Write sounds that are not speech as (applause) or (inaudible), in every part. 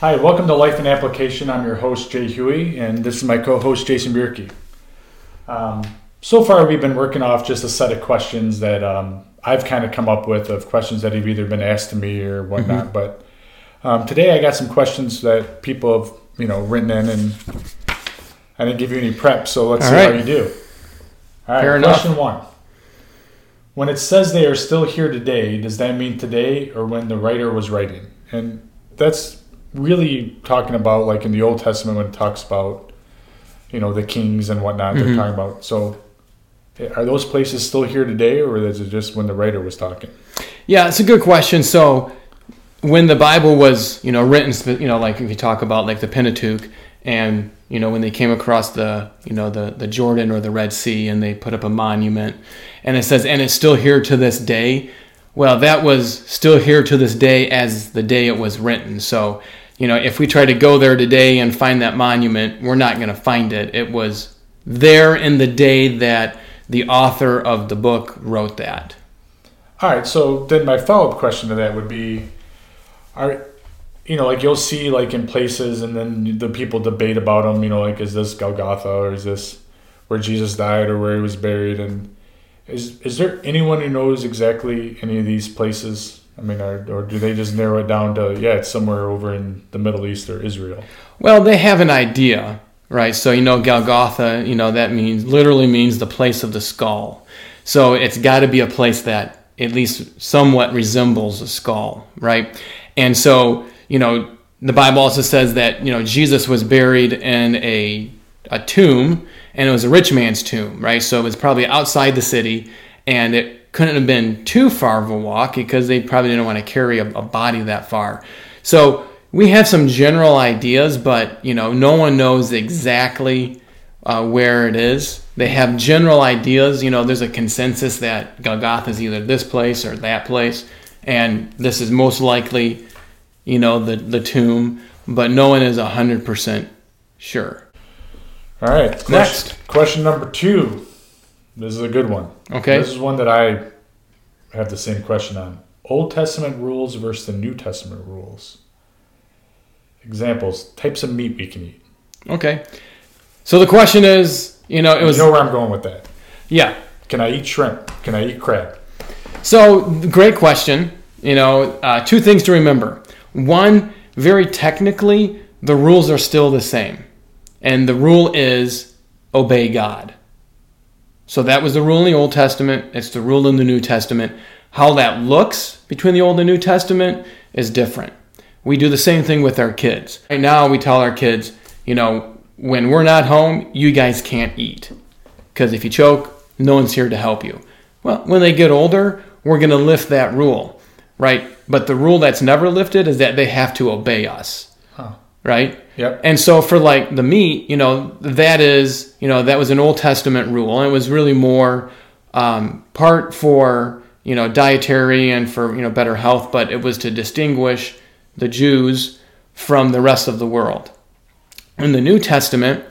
Hi, welcome to Life and Application. I'm your host, Jay Huey, and this is my co host, Jason Bierke. Um, so far, we've been working off just a set of questions that um, I've kind of come up with of questions that have either been asked to me or whatnot. Mm-hmm. But um, today, I got some questions that people have you know written in, and I didn't give you any prep, so let's All see right. how you do. All right, Fair question enough. one. When it says they are still here today, does that mean today or when the writer was writing? And that's really talking about like in the Old Testament when it talks about you know the kings and whatnot. Mm-hmm. They're talking about so. Are those places still here today, or is it just when the writer was talking? Yeah, it's a good question. So, when the Bible was, you know, written, you know, like if you talk about like the Pentateuch, and you know when they came across the, you know, the the Jordan or the Red Sea, and they put up a monument, and it says, and it's still here to this day. Well, that was still here to this day as the day it was written. So you know, if we try to go there today and find that monument, we're not going to find it. It was there in the day that the author of the book wrote that. All right. So then my follow up question to that would be, are you know, like you'll see like in places, and then the people debate about them. You know, like is this Golgotha or is this where Jesus died or where he was buried? And is is there anyone who knows exactly any of these places? I mean, or, or do they just narrow it down to yeah, it's somewhere over in the Middle East or Israel? Well, they have an idea, right? So you know, Golgotha, you know, that means literally means the place of the skull. So it's got to be a place that at least somewhat resembles a skull, right? And so you know, the Bible also says that you know Jesus was buried in a a tomb, and it was a rich man's tomb, right? So it was probably outside the city, and it couldn't have been too far of a walk because they probably didn't want to carry a, a body that far. So we have some general ideas, but you know, no one knows exactly uh, where it is. They have general ideas. You know, there's a consensus that Golgotha is either this place or that place, and this is most likely, you know, the the tomb. But no one is hundred percent sure. All right. Question, Next question number two. This is a good one. Okay. This is one that I have the same question on. Old Testament rules versus the New Testament rules. Examples, types of meat we can eat. Okay. So the question is, you know, it was. You know where I'm going with that. Yeah. Can I eat shrimp? Can I eat crab? So, great question. You know, uh, two things to remember. One, very technically, the rules are still the same. And the rule is obey God. So that was the rule in the Old Testament. It's the rule in the New Testament. How that looks between the Old and New Testament is different. We do the same thing with our kids. Right now, we tell our kids, you know, when we're not home, you guys can't eat. Because if you choke, no one's here to help you. Well, when they get older, we're going to lift that rule, right? But the rule that's never lifted is that they have to obey us, huh. Right? Yep. And so for like the meat, you know, that is, you know, that was an Old Testament rule, and it was really more um, part for you know dietary and for you know better health, but it was to distinguish the Jews from the rest of the world. In the New Testament,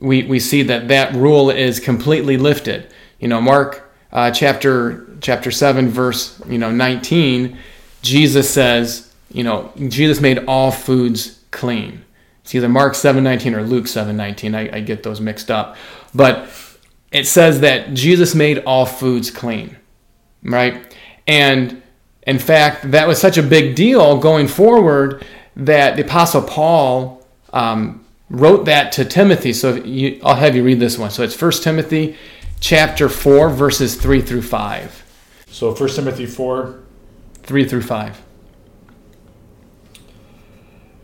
we we see that that rule is completely lifted. You know, Mark uh, chapter chapter seven verse you know nineteen, Jesus says, you know, Jesus made all foods clean. It's either Mark 7:19 or Luke 7:19. I, I get those mixed up, but it says that Jesus made all foods clean, right? And in fact, that was such a big deal going forward that the Apostle Paul um, wrote that to Timothy. So you, I'll have you read this one. So it's 1 Timothy chapter 4, verses 3 through 5. So 1 Timothy 4, 3 through 5.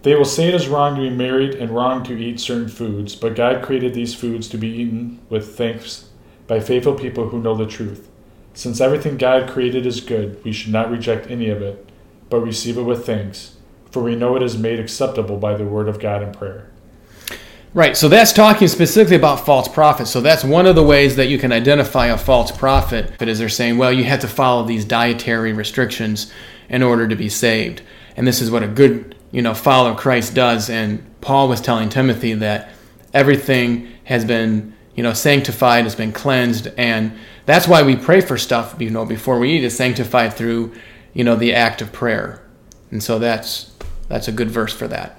They will say it is wrong to be married and wrong to eat certain foods, but God created these foods to be eaten with thanks by faithful people who know the truth. Since everything God created is good, we should not reject any of it, but receive it with thanks, for we know it is made acceptable by the word of God in prayer. Right, so that's talking specifically about false prophets. So that's one of the ways that you can identify a false prophet, is they're saying, well, you have to follow these dietary restrictions in order to be saved. And this is what a good you know follow Christ does. And Paul was telling Timothy that everything has been you know sanctified, has been cleansed, and that's why we pray for stuff you know before we eat is sanctified through you know the act of prayer. And so that's that's a good verse for that.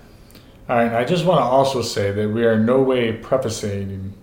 All right, I just want to also say that we are in no way prefacing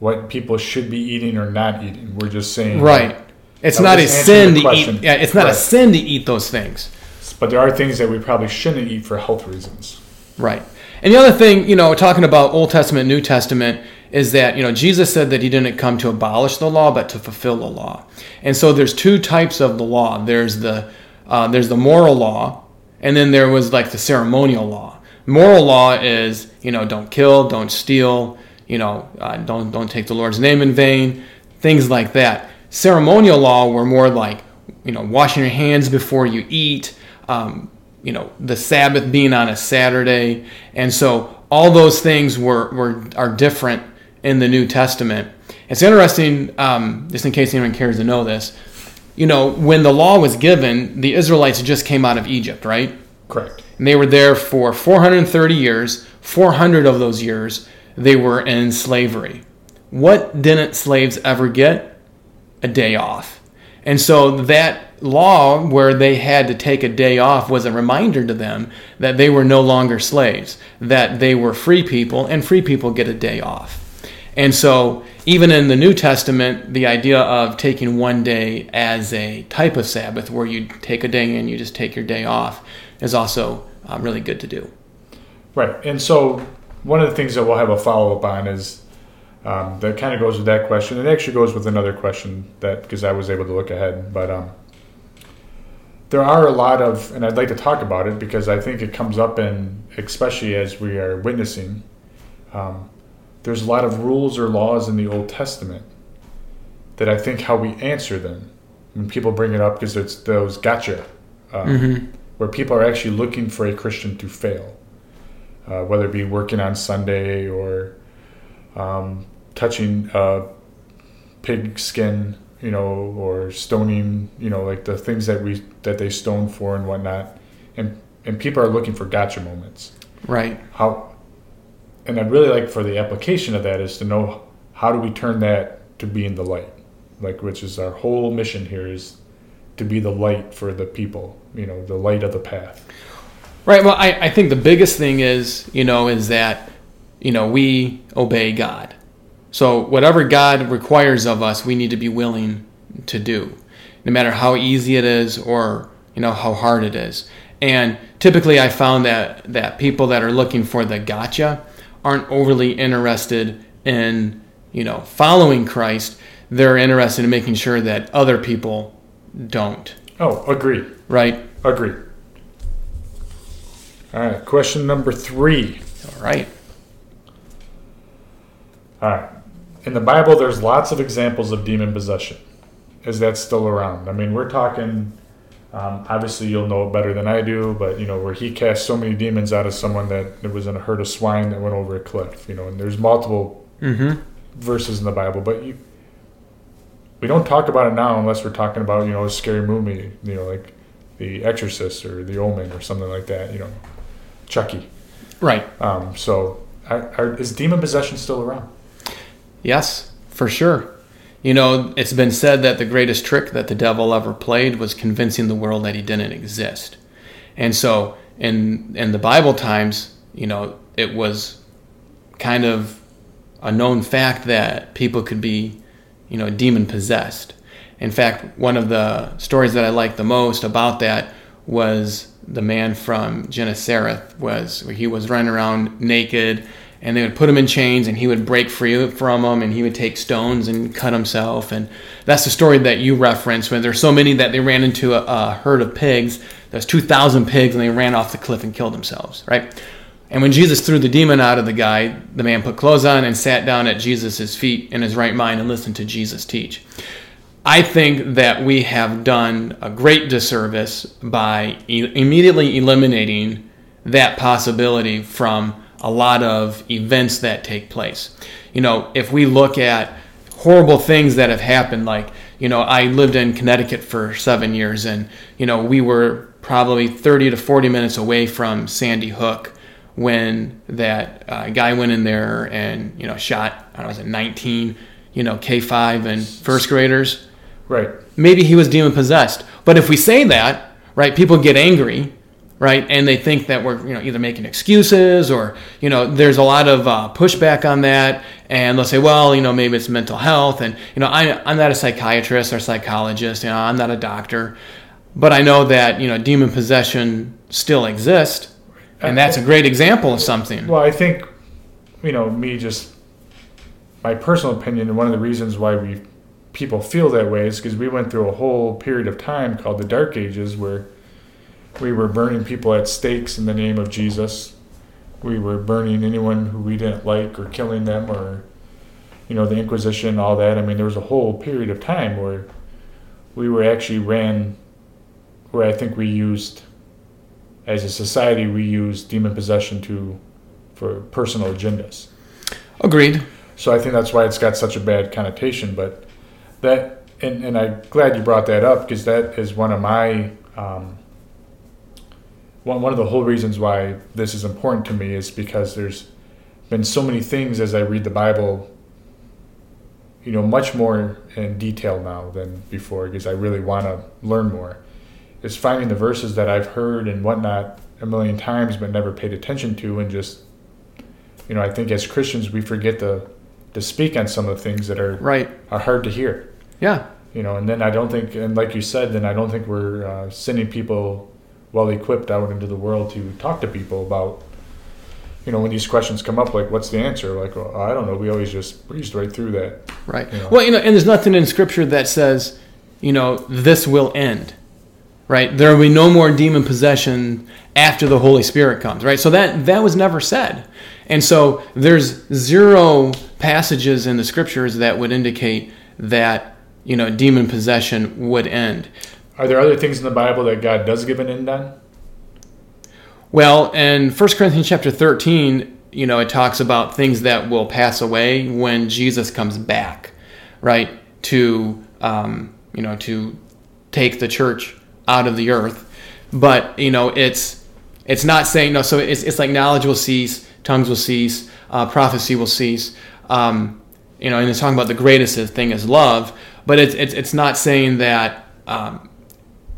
what people should be eating or not eating. We're just saying Right. It's not a sin to eat. Yeah, it's not a sin to eat those things. But there are things that we probably shouldn't eat for health reasons. Right. And the other thing, you know, talking about Old Testament, New Testament, is that, you know, Jesus said that he didn't come to abolish the law, but to fulfill the law. And so there's two types of the law. There's the uh, there's the moral law, and then there was like the ceremonial law. Moral law is, you know, don't kill, don't steal, you know, uh, don't don't take the Lord's name in vain, things like that. Ceremonial law were more like, you know, washing your hands before you eat, um, you know, the Sabbath being on a Saturday, and so all those things were, were are different in the New Testament. It's interesting, um, just in case anyone cares to know this. You know, when the law was given, the Israelites just came out of Egypt, right? Correct. And they were there for 430 years. 400 of those years, they were in slavery. What didn't slaves ever get? A day off. And so that law where they had to take a day off was a reminder to them that they were no longer slaves, that they were free people, and free people get a day off. And so, even in the New Testament, the idea of taking one day as a type of Sabbath, where you take a day and you just take your day off, is also uh, really good to do. Right. And so one of the things that we'll have a follow up on is um, that kind of goes with that question. It actually goes with another question that because I was able to look ahead, but um, there are a lot of, and I'd like to talk about it because I think it comes up in, especially as we are witnessing. Um, there's a lot of rules or laws in the Old Testament that I think how we answer them when people bring it up because it's those gotcha, um, where people are actually looking for a Christian to fail, uh, whether it be working on Sunday or um, touching uh, pig skin, you know, or stoning, you know, like the things that we that they stone for and whatnot, and and people are looking for gotcha moments Right. how and i'd really like for the application of that is to know how do we turn that to being the light like which is our whole mission here is to be the light for the people you know the light of the path Right. Well, I, I think the biggest thing is, you know, is that, you know, we obey God. So whatever God requires of us, we need to be willing to do, no matter how easy it is or, you know, how hard it is. And typically I found that, that people that are looking for the gotcha aren't overly interested in, you know, following Christ. They're interested in making sure that other people don't. oh agree Right. agree all right question number three All right. all right in the bible there's lots of examples of demon possession is that still around i mean we're talking um, obviously you'll know it better than i do but you know where he cast so many demons out of someone that it was in a herd of swine that went over a cliff you know and there's multiple Mm-hmm. verses in the bible but you we don't talk about it now unless we're talking about you know a scary movie you know like the exorcist or the omen or something like that you know chucky Right. um, so are, are, is demon possession still around Yes, for sure. You know, it's been said that the greatest trick that the devil ever played was convincing the world that he didn't exist. And so in in the Bible times, you know, it was kind of a known fact that people could be, you know, demon possessed. In fact, one of the stories that I like the most about that was the man from Gennesareth was he was running around naked and they would put him in chains and he would break free from them and he would take stones and cut himself. And that's the story that you referenced when there's so many that they ran into a, a herd of pigs. There's 2000 pigs and they ran off the cliff and killed themselves right? And when jesus threw the demon out of the guy the man put clothes on and sat down at jesus' feet in his right mind and listened to jesus teach. I think that we have done a great disservice by e- immediately eliminating that possibility from a lot of events that take place. You know, if we look at horrible things that have happened, like, you know, I lived in Connecticut for seven years and, you know, we were probably 30 to 40 minutes away from Sandy Hook when that uh, guy went in there and, you know, shot, I don't know, was it 19, you know, K5 and first graders right maybe he was demon possessed. But if we say that, right, people get angry right? And they think that we're you know either making excuses or you know there's a lot of uh, pushback on that, and they'll say, well, you know maybe it's mental health, and you know I, I'm not a psychiatrist or psychologist, you know I'm not a doctor, but I know that you know demon possession still exists, and that's a great example of something. Well, I think, you know, me just my personal opinion, and one of the reasons why we people feel that way is because we went through a whole period of time called the Dark Ages where we were burning people at stakes in the name of Jesus. We were burning anyone who we didn't like or killing them or, you know, the Inquisition, all that. I mean, there was a whole period of time where we were actually ran, where I think we used, as a society, we used demon possession to, for personal agendas. Agreed. So I think that's why it's got such a bad connotation. But that, and, and I'm glad you brought that up because that is one of my, um, one, one of the whole reasons why this is important to me is because there's been so many things as I read the Bible, you know, much more in detail now than before because I really want to learn more. Is finding the verses that I've heard and whatnot a million times but never paid attention to and just, you know, I think as Christians we forget to to speak on some of the things that are Right. are hard to hear Yeah. you know and then i don't think and like you said then i don't think we're uh, sending people well equipped out into the world to talk to people about you know when these questions come up like what's the answer like well, i don't know we always just breezed right through that Right. You know. Well, you know, and there's nothing in Scripture that says, you know, this will end. Right. There will be no more demon possession after the Holy Spirit comes. Right. So that that was never said, and so there's zero passages in the Scriptures that would indicate that you know demon possession would end. Are there other things in the bible that god does give an end on Well, in 1 Corinthians chapter 13, you know, it talks about things that will pass away when Jesus comes back, right? To, um, you know, to take the church out of the earth. But, you know, it's, it's not saying, no, so it's, it's like knowledge will cease, tongues will cease, uh, prophecy will cease. Um, you know, and it's talking about the greatest thing is love, but it's, it's, it's not saying that, um,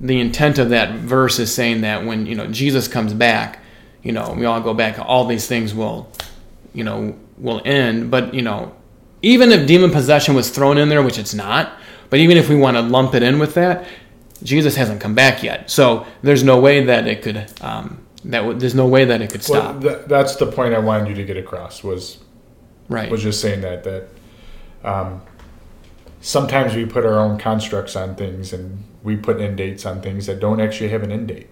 the intent of that verse is saying that when you know Jesus comes back, you know we all go back. All these things will, you know, will end. But you know, even if demon possession was thrown in there, which it's not, but even if we want to lump it in with that, Jesus hasn't come back yet. So there's no way that it could. Um, that w- there's no way that it could well stop. th- that's the point i wanted you to get across was right. was just saying that that um, sometimes we put our own constructs on things and we put end dates on things that don't actually have an end date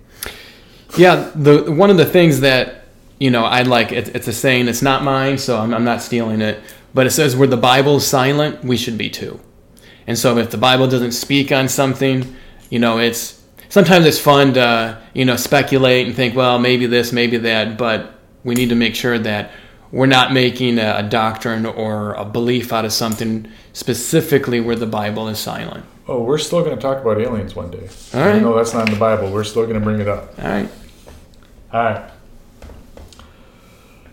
Yeah, the one of the things that you know I like it, it's a saying. It's not mine, so I'm, I'm not stealing it. But it says where the Bible is silent, we should be too. And so if the Bible doesn't speak on something, you know, it's sometimes it's fun to you know speculate and think, well, maybe this, maybe that. But we need to make sure that we're not making a, a doctrine or a belief out of something specifically where the Bible is silent. Oh we're still going to talk about aliens one day All right. even though that's not in the bible we're still going to bring it up All right. All right.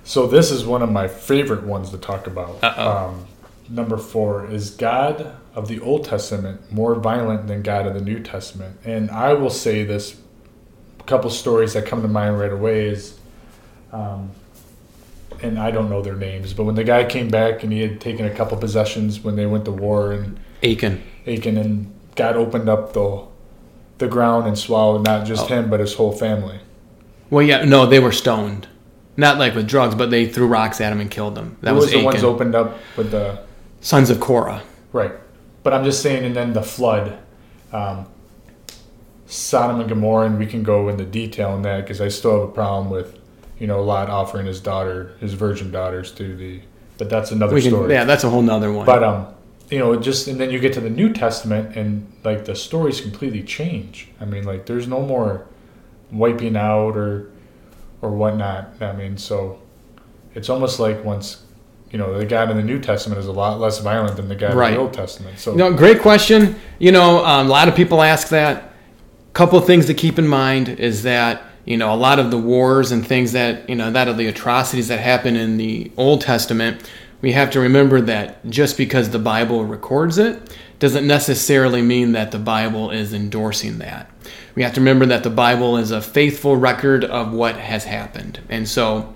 So this is one of my favorite ones to talk about. Um, number four is God of the Old Testament more violent than God of the New Testament? And I will say this. A couple stories that come to mind right away is, um, and I don't know their names, but when the guy came back and he had taken a couple possessions when they went to war and Aiken. Achan and God opened up the the ground and swallowed not just Oh. him but his whole family. Well, yeah, no, they were stoned. Not like with drugs, but they threw rocks at him and killed him. That Who was, was the ones opened up with the Sons of Korah. right? But I'm just saying, and then the flood, um, Sodom and Gomorrah, and we can go into detail on that because I still have a problem with, you know, Lot offering his daughter, his virgin daughters to the. But that's another can, story. yeah, that's a whole nother one. But um, you know, just and then you get to the New Testament, and like the stories completely change. I mean, like there's no more wiping out or or whatnot. I mean, so it's almost like once you know the God in the New Testament is a lot less violent than the God Right. in the Old Testament. So know, great question. You know, um, a lot of people ask that. Couple of things to keep in mind is that you know a lot of the wars and things that you know that of the atrocities that happen in the Old Testament we have to remember that just because the Bible records it doesn't necessarily mean that the Bible is endorsing that. We have to remember that the Bible is a faithful record of what has happened. And so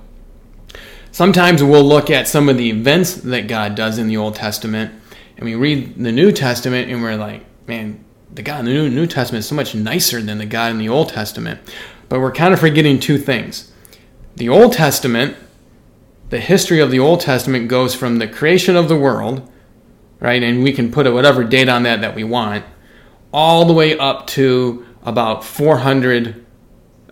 sometimes we'll look at some of the events that God does in the Old Testament and we read the New Testament and we're like, man, the God in the New, Testament is so much nicer than the God in the Old Testament. But we're kind of forgetting two things. The Old Testament, the history of the Old Testament goes from the creation of the world right? And we can put whatever date on that that we want, all the way up to about 400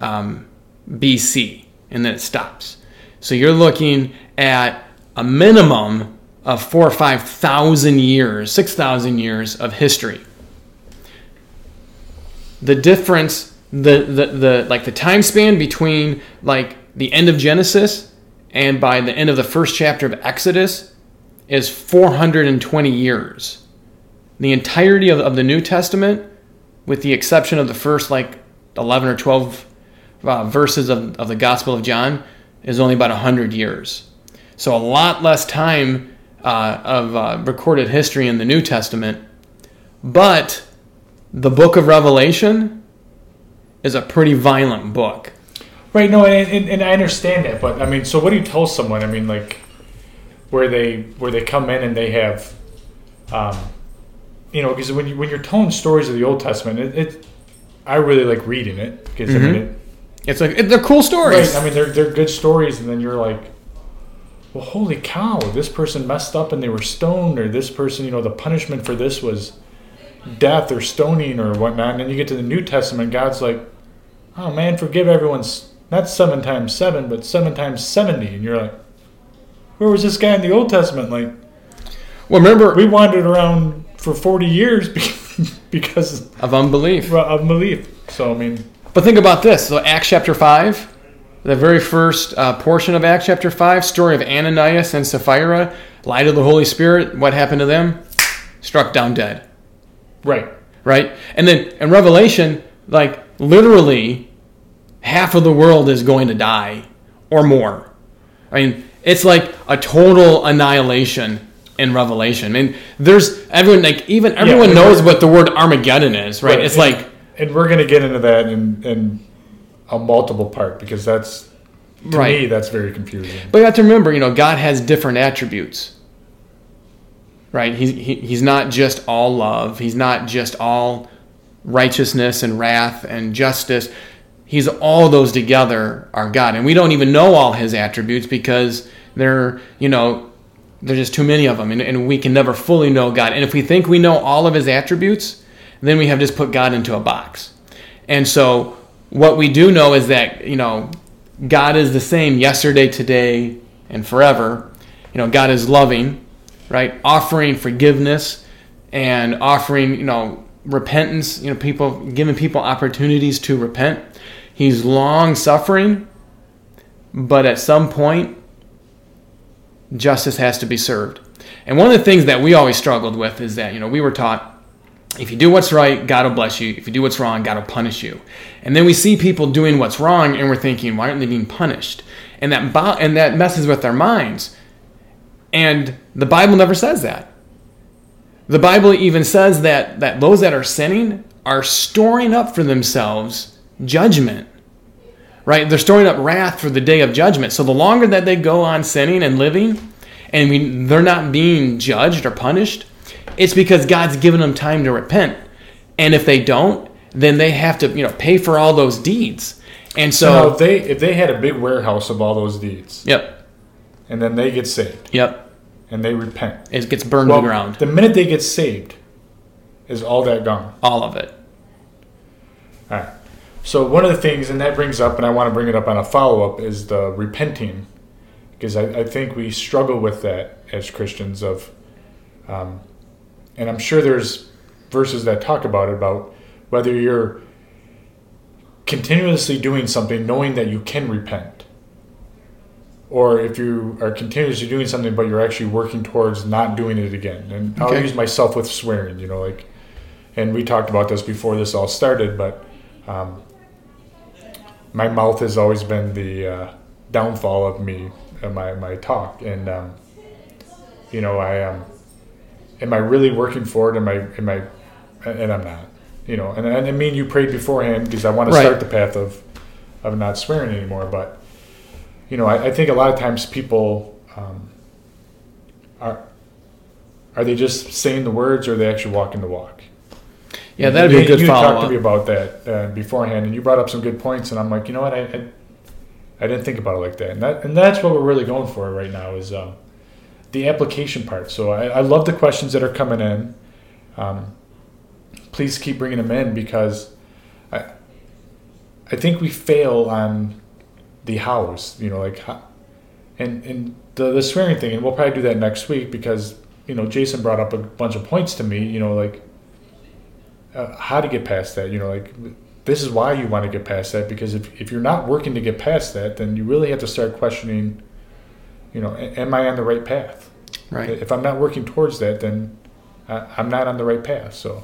um, BC, and then it stops. So you're looking at a minimum of four or five thousand years, six thousand years of history. The difference, the, the the like the time span between like the end of Genesis and by the end of the first chapter of Exodus is 420 years. The entirety of, of the New Testament, with the exception of the first like 11 or 12 uh, verses of, of the Gospel of John, is only about 100 years. So a lot less time uh, of uh, recorded history in the New Testament. But the book of Revelation is a pretty violent book. Right, no, and, and, and I understand that, but I mean, so what do you tell someone? I mean, like, where they where they come in and they have, um, you know, because when you when you're telling stories of the Old Testament, it, it I really like reading it because mm-hmm. I mean, it, it's like it, they're cool stories. Right. I mean, they're they're good stories, and then you're like, well, holy cow, this person messed up and they were stoned, or this person, you know, the punishment for this was death or stoning or whatnot. And then you get to the New Testament, God's like, oh man, forgive everyone's not seven times seven, but seven times seventy, and you're like where was this guy in the Old Testament? Like, well, remember we wandered around for forty years (laughs) because of unbelief. Of unbelief. So I mean, but think about this. So Acts chapter five, the very first uh, portion of Acts chapter five, story of Ananias and Sapphira, light of the Holy Spirit. What happened to them? Struck down dead. Right. Right. And then in Revelation, like literally, half of the world is going to die or more. I mean, it's like a total annihilation in Revelation. I mean, there's everyone like even everyone yeah, knows what the word Armageddon is, right? right. It's and, like, and we're gonna get into that in in a multiple part because that's to right. me that's very confusing. But you have to remember, you know, God has different attributes, right? He's he, he's not just all love. He's not just all righteousness and wrath and justice. He's all those together are God. And we don't even know all his attributes because they're, you know, there's just too many of them. And, and we can never fully know God. And if we think we know all of his attributes, then we have just put God into a box. And so what we do know is that, you know, God is the same yesterday, today, and forever. You know, God is loving, right? Offering forgiveness and offering, you know, repentance, you know, people giving people opportunities to repent. He's long suffering, but at some point, justice has to be served. And one of the things that we always struggled with is that, you know, we were taught if you do what's right, God will bless you. If you do what's wrong, God will punish you. And then we see people doing what's wrong and we're thinking, why aren't they being punished? And that, bo- and that messes with their minds. And the Bible never says that. The Bible even says that, that those that are sinning are storing up for themselves judgment. Right? They're storing up wrath for the day of judgment. So the longer that they go on sinning and living, and we, they're not being judged or punished, it's because God's given them time to repent. And if they don't, then they have to, you know, pay for all those deeds. And so, so if they if they had a big warehouse of all those deeds, yep, and then they get saved, yep, and they repent, it gets burned well, to the ground. The minute they get saved, is all that gone? All of it. All right. So one of the things, and that brings up, and I want to bring it up on a follow up, is the repenting, because I, I, think we struggle with that as Christians. Of, um, and I'm sure there's verses that talk about it about whether you're continuously doing something, knowing that you can repent, or if you are continuously doing something but you're actually working towards not doing it again. And I'll use myself with swearing, you know, like, and we talked about this before this all started, but. Um, my mouth has always been the uh, downfall of me and my, my talk. And um, you know, I um, am I really working for it? Am I am I? And I'm not. You know, and, and I mean you prayed beforehand because I want to start the path of of not swearing anymore. But you know, I, I think a lot of times people um, are are they just saying the words or are they actually walking the walk? Yeah, that'd be a good you follow talked to me about that uh, beforehand, and you brought up some good points, and I'm like, you know what, I, I, I didn't think about it like that, and that, and that's what we're really going for right now is um, the application part. So I, I love the questions that are coming in. Um, please keep bringing them in because I, I think we fail on the hows, you know, like, and and the the swearing thing, and we'll probably do that next week because you know Jason brought up a bunch of points to me, you know, like uh, how to get past that. You know, like this is why you want to get past that because if, if you're not working to get past that, then you really have to start questioning. You know, am I on the right path? Right. If I'm not working towards that, then I, I'm not on the right path. So,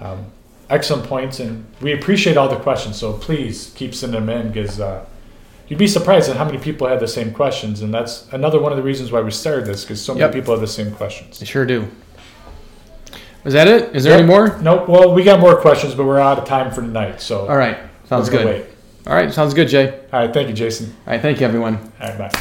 um, excellent points, and we appreciate all the questions. So please keep sending them in because uh, you'd be surprised at how many people had the same questions, and that's another one of the reasons why we started this because so many Yep. people have the same questions. I sure do. Was that it? Is there Yep. any more? Nope. Well, we got more questions, but we're out of time for tonight. So All right. Sounds good. wait. All right. Sounds good, Jay. All right. Thank you, Jason. All right. Thank you, everyone. All right. Bye.